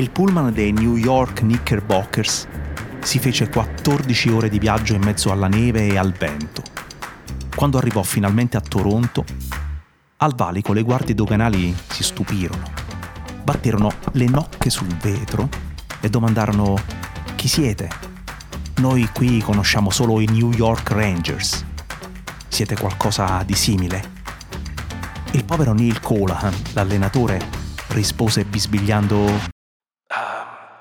e il pullman dei New York Knickerbockers si fece 14 ore di viaggio in mezzo alla neve e al vento. Quando arrivò finalmente a Toronto, al valico le guardie doganali si stupirono, batterono le nocche sul vetro e domandarono chi siete? Noi qui conosciamo solo i New York Rangers. Siete qualcosa di simile? Il povero Neil Colahan, l'allenatore, rispose bisbigliando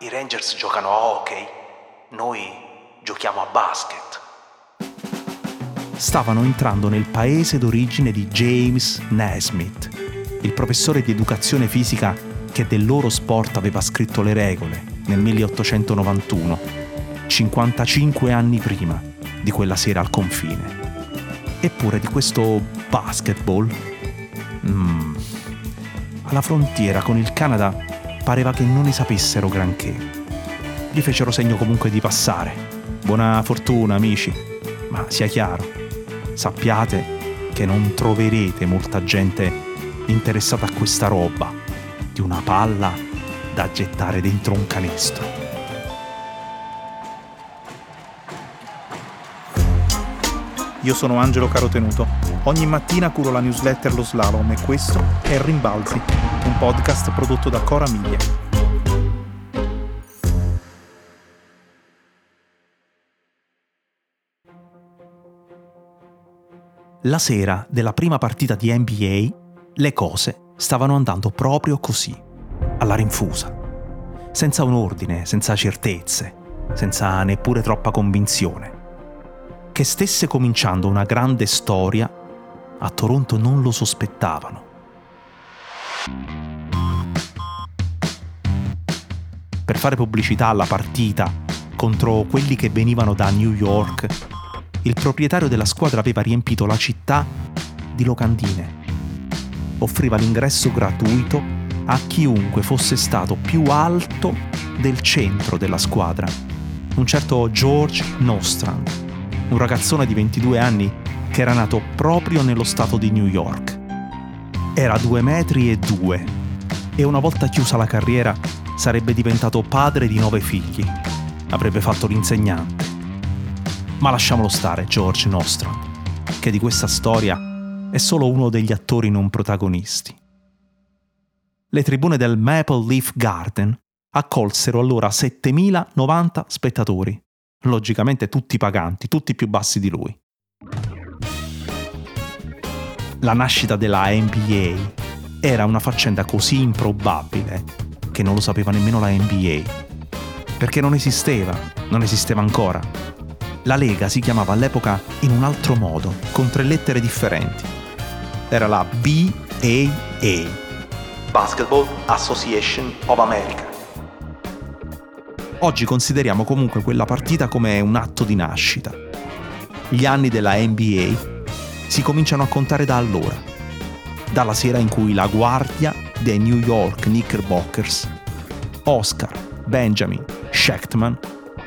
I Rangers giocano a hockey, noi giochiamo a basket. Stavano entrando nel paese d'origine di James Naismith, il professore di educazione fisica che del loro sport aveva scritto le regole nel 1891, 55 anni prima di quella sera al confine. Eppure di questo basketball Mm. Alla frontiera con il Canada pareva che non ne sapessero granché. Gli fecero segno comunque di passare. Buona fortuna, amici. Ma sia chiaro, sappiate che non troverete molta gente interessata a questa roba di una palla da gettare dentro un canestro. Io sono Angelo Carotenuto. Ogni mattina curo la newsletter Lo Slalom e questo è Rimbalzi, podcast prodotto da Cora Miglia. La sera della prima partita di NBA le cose stavano andando proprio così, alla rinfusa, senza un ordine, senza certezze, senza neppure troppa convinzione che stesse cominciando una grande storia, a Toronto non lo sospettavano. Per fare pubblicità alla partita contro quelli che venivano da New York, il proprietario della squadra aveva riempito la città di locandine. Offriva l'ingresso gratuito a chiunque fosse stato più alto del centro della squadra, un certo George Nostrand un ragazzone di 22 anni che era nato proprio nello stato di New York. Era due metri e due e una volta chiusa la carriera sarebbe diventato padre di nove figli. Avrebbe fatto l'insegnante. Ma lasciamolo stare, George Nostrand, che di questa storia è solo uno degli attori non protagonisti. Le tribune del Maple Leaf Garden accolsero allora 7090 spettatori logicamente tutti paganti, tutti più bassi di lui. La nascita della NBA era una faccenda così improbabile che non lo sapeva nemmeno la NBA. Perché non esisteva, non esisteva ancora. La Lega si chiamava all'epoca in un altro modo, con tre lettere differenti. Era la BAA, Basketball Association of America Oggi consideriamo comunque quella partita come un atto di nascita. Gli anni della NBA si cominciano a contare da allora, dalla sera in cui la guardia dei New York Knickerbockers, Oscar Benjamin Schechtman,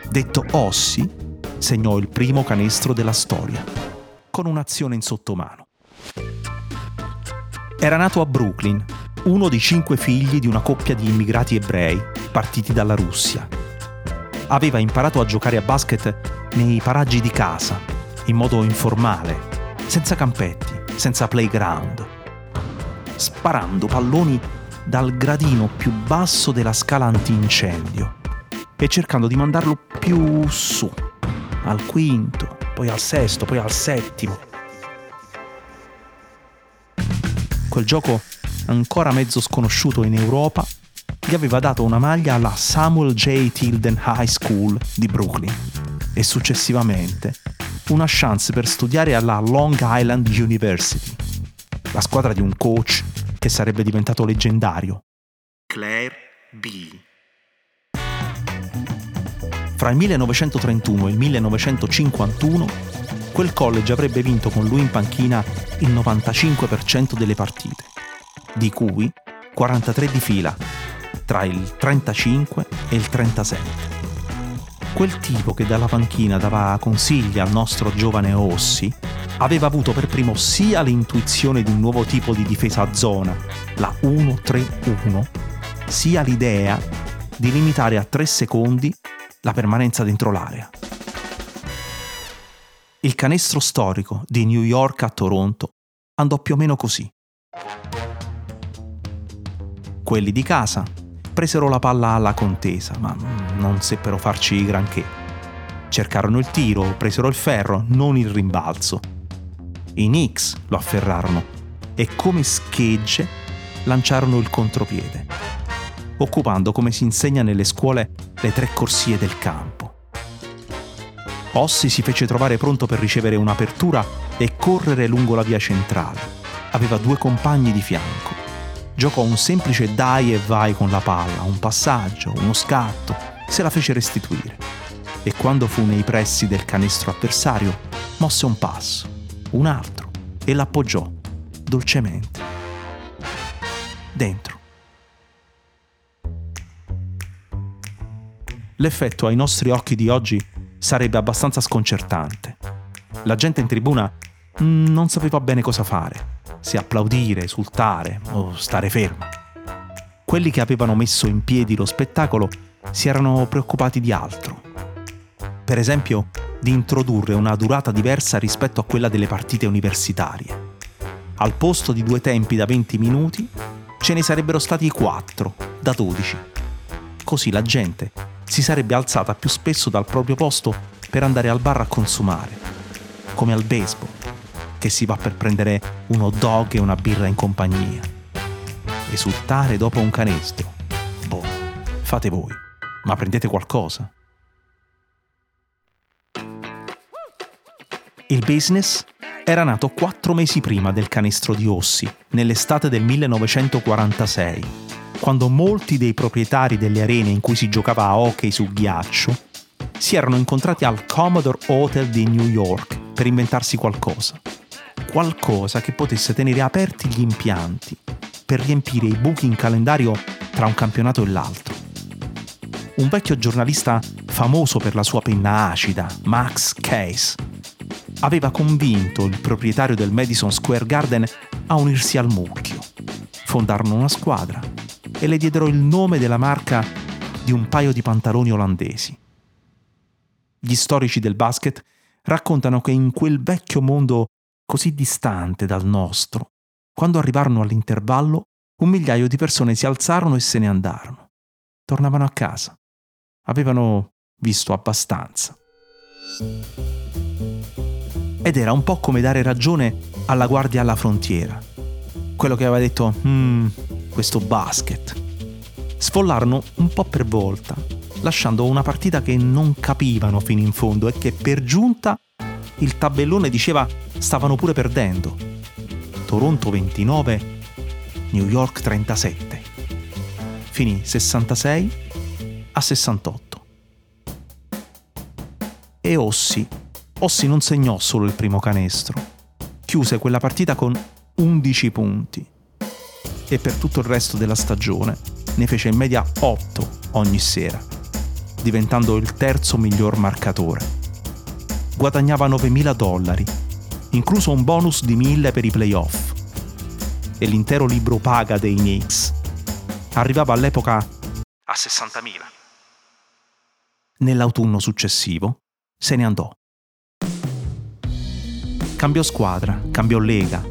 detto Ossi, segnò il primo canestro della storia, con un'azione in sottomano. Era nato a Brooklyn, uno dei cinque figli di una coppia di immigrati ebrei partiti dalla Russia aveva imparato a giocare a basket nei paraggi di casa, in modo informale, senza campetti, senza playground, sparando palloni dal gradino più basso della scala antincendio e cercando di mandarlo più su, al quinto, poi al sesto, poi al settimo. Quel gioco ancora mezzo sconosciuto in Europa gli aveva dato una maglia alla Samuel J. Tilden High School di Brooklyn e successivamente una chance per studiare alla Long Island University, la squadra di un coach che sarebbe diventato leggendario, Claire B. Fra il 1931 e il 1951 quel college avrebbe vinto con lui in panchina il 95% delle partite, di cui 43 di fila tra il 35 e il 37. Quel tipo che dalla panchina dava consigli al nostro giovane Ossi aveva avuto per primo sia l'intuizione di un nuovo tipo di difesa a zona, la 1-3-1, sia l'idea di limitare a 3 secondi la permanenza dentro l'area. Il canestro storico di New York a Toronto andò più o meno così. Quelli di casa presero la palla alla contesa, ma non seppero farci granché. Cercarono il tiro, presero il ferro, non il rimbalzo. I Knicks lo afferrarono e come schegge lanciarono il contropiede, occupando come si insegna nelle scuole le tre corsie del campo. Ossi si fece trovare pronto per ricevere un'apertura e correre lungo la via centrale. Aveva due compagni di fianco. Giocò un semplice dai e vai con la palla, un passaggio, uno scatto, se la fece restituire. E quando fu nei pressi del canestro avversario, mosse un passo, un altro, e l'appoggiò, dolcemente. Dentro. L'effetto ai nostri occhi di oggi sarebbe abbastanza sconcertante. La gente in tribuna mm, non sapeva bene cosa fare, se applaudire, esultare o stare ferma. Quelli che avevano messo in piedi lo spettacolo si erano preoccupati di altro. Per esempio, di introdurre una durata diversa rispetto a quella delle partite universitarie. Al posto di due tempi da 20 minuti, ce ne sarebbero stati 4 da 12. Così la gente si sarebbe alzata più spesso dal proprio posto per andare al bar a consumare, come al baseball, che si va per prendere un hot dog e una birra in compagnia. Esultare dopo un canestro. Boh, fate voi, ma prendete qualcosa. Il business era nato quattro mesi prima del canestro di Ossi, nell'estate del 1946 quando molti dei proprietari delle arene in cui si giocava a hockey su ghiaccio si erano incontrati al Commodore Hotel di New York per inventarsi qualcosa. Qualcosa che potesse tenere aperti gli impianti per riempire i buchi in calendario tra un campionato e l'altro. Un vecchio giornalista famoso per la sua penna acida, Max Case, aveva convinto il proprietario del Madison Square Garden a unirsi al mucchio. Fondarono una squadra e le diedero il nome della marca di un paio di pantaloni olandesi. Gli storici del basket raccontano che in quel vecchio mondo così distante dal nostro, quando arrivarono all'intervallo, un migliaio di persone si alzarono e se ne andarono. Tornavano a casa. Avevano visto abbastanza. Ed era un po' come dare ragione alla guardia alla frontiera. Quello che aveva detto, hmm, questo basket. Sfollarono un po' per volta, lasciando una partita che non capivano fino in fondo e che per giunta il tabellone diceva stavano pure perdendo. Toronto 29, New York 37. Finì 66 a 68. E Ossi, Ossi non segnò solo il primo canestro, chiuse quella partita con 11 punti e per tutto il resto della stagione ne fece in media 8 ogni sera, diventando il terzo miglior marcatore. Guadagnava 9.000 dollari, incluso un bonus di 1.000 per i playoff, e l'intero libro paga dei Knicks arrivava all'epoca a 60.000. Nell'autunno successivo se ne andò. Cambiò squadra, cambiò lega,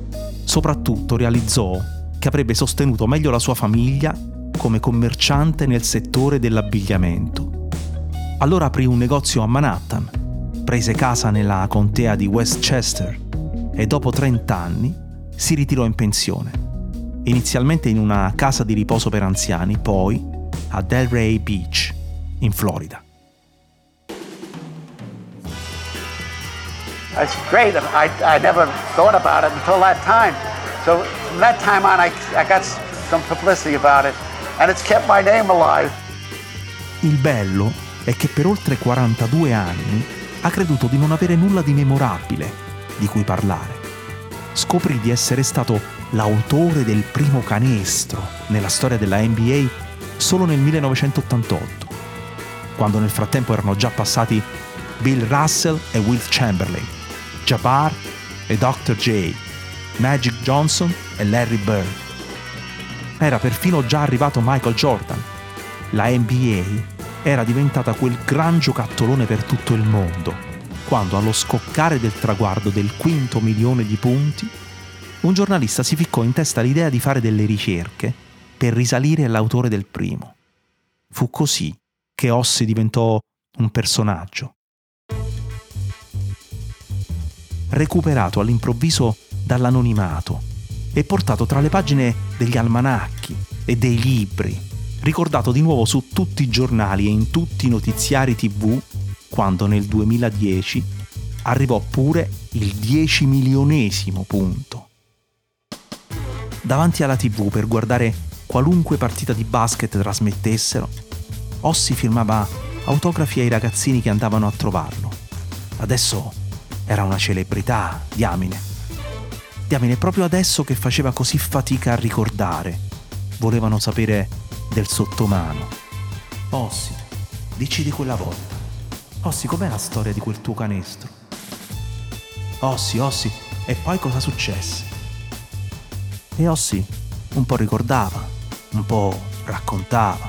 soprattutto realizzò che avrebbe sostenuto meglio la sua famiglia come commerciante nel settore dell'abbigliamento. Allora aprì un negozio a Manhattan, prese casa nella contea di Westchester e dopo 30 anni si ritirò in pensione. Inizialmente in una casa di riposo per anziani, poi a Delray Beach, in Florida. That's great. I, I never thought about it until that time. So from that time on, I, I got some publicity about it, and it's kept my name alive. Il bello è che per oltre 42 anni ha creduto di non avere nulla di memorabile di cui parlare. Scoprì di essere stato l'autore del primo canestro nella storia della NBA solo nel 1988, quando nel frattempo erano già passati Bill Russell e Will Chamberlain, Jabbar e Dr. J, Magic Johnson e Larry Bird. Era perfino già arrivato Michael Jordan, la NBA era diventata quel gran giocattolone per tutto il mondo, quando allo scoccare del traguardo del quinto milione di punti, un giornalista si ficcò in testa l'idea di fare delle ricerche per risalire all'autore del primo. Fu così che Ossi diventò un personaggio. Recuperato all'improvviso dall'anonimato e portato tra le pagine degli almanacchi e dei libri, ricordato di nuovo su tutti i giornali e in tutti i notiziari tv, quando nel 2010 arrivò pure il 10 milionesimo punto. Davanti alla tv per guardare qualunque partita di basket trasmettessero, Ossi firmava autografi ai ragazzini che andavano a trovarlo. Adesso era una celebrità, diamine. Diamine, proprio adesso che faceva così fatica a ricordare. Volevano sapere del sottomano. Ossi, dici di quella volta. Ossi, com'è la storia di quel tuo canestro? Ossi, Ossi, e poi cosa successe? E Ossi un po' ricordava, un po' raccontava,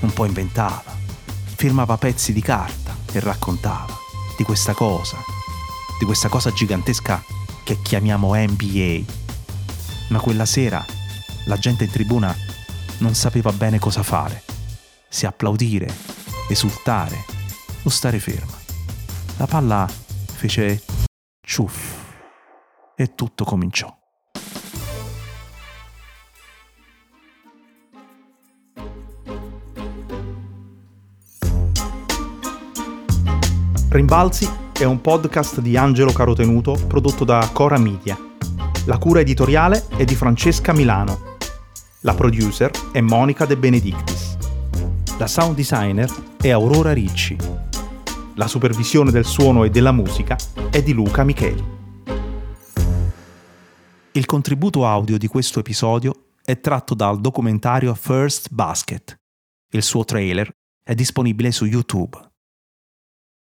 un po' inventava. Firmava pezzi di carta e raccontava di questa cosa, di questa cosa gigantesca che chiamiamo NBA. Ma quella sera la gente in tribuna non sapeva bene cosa fare, se applaudire, esultare o stare ferma. La palla fece ciuff e tutto cominciò. Rimbalzi è un podcast di Angelo Carotenuto prodotto da Cora Media. La cura editoriale è di Francesca Milano. La producer è Monica De Benedictis. La sound designer è Aurora Ricci. La supervisione del suono e della musica è di Luca Micheli. Il contributo audio di questo episodio è tratto dal documentario First Basket. Il suo trailer è disponibile su YouTube.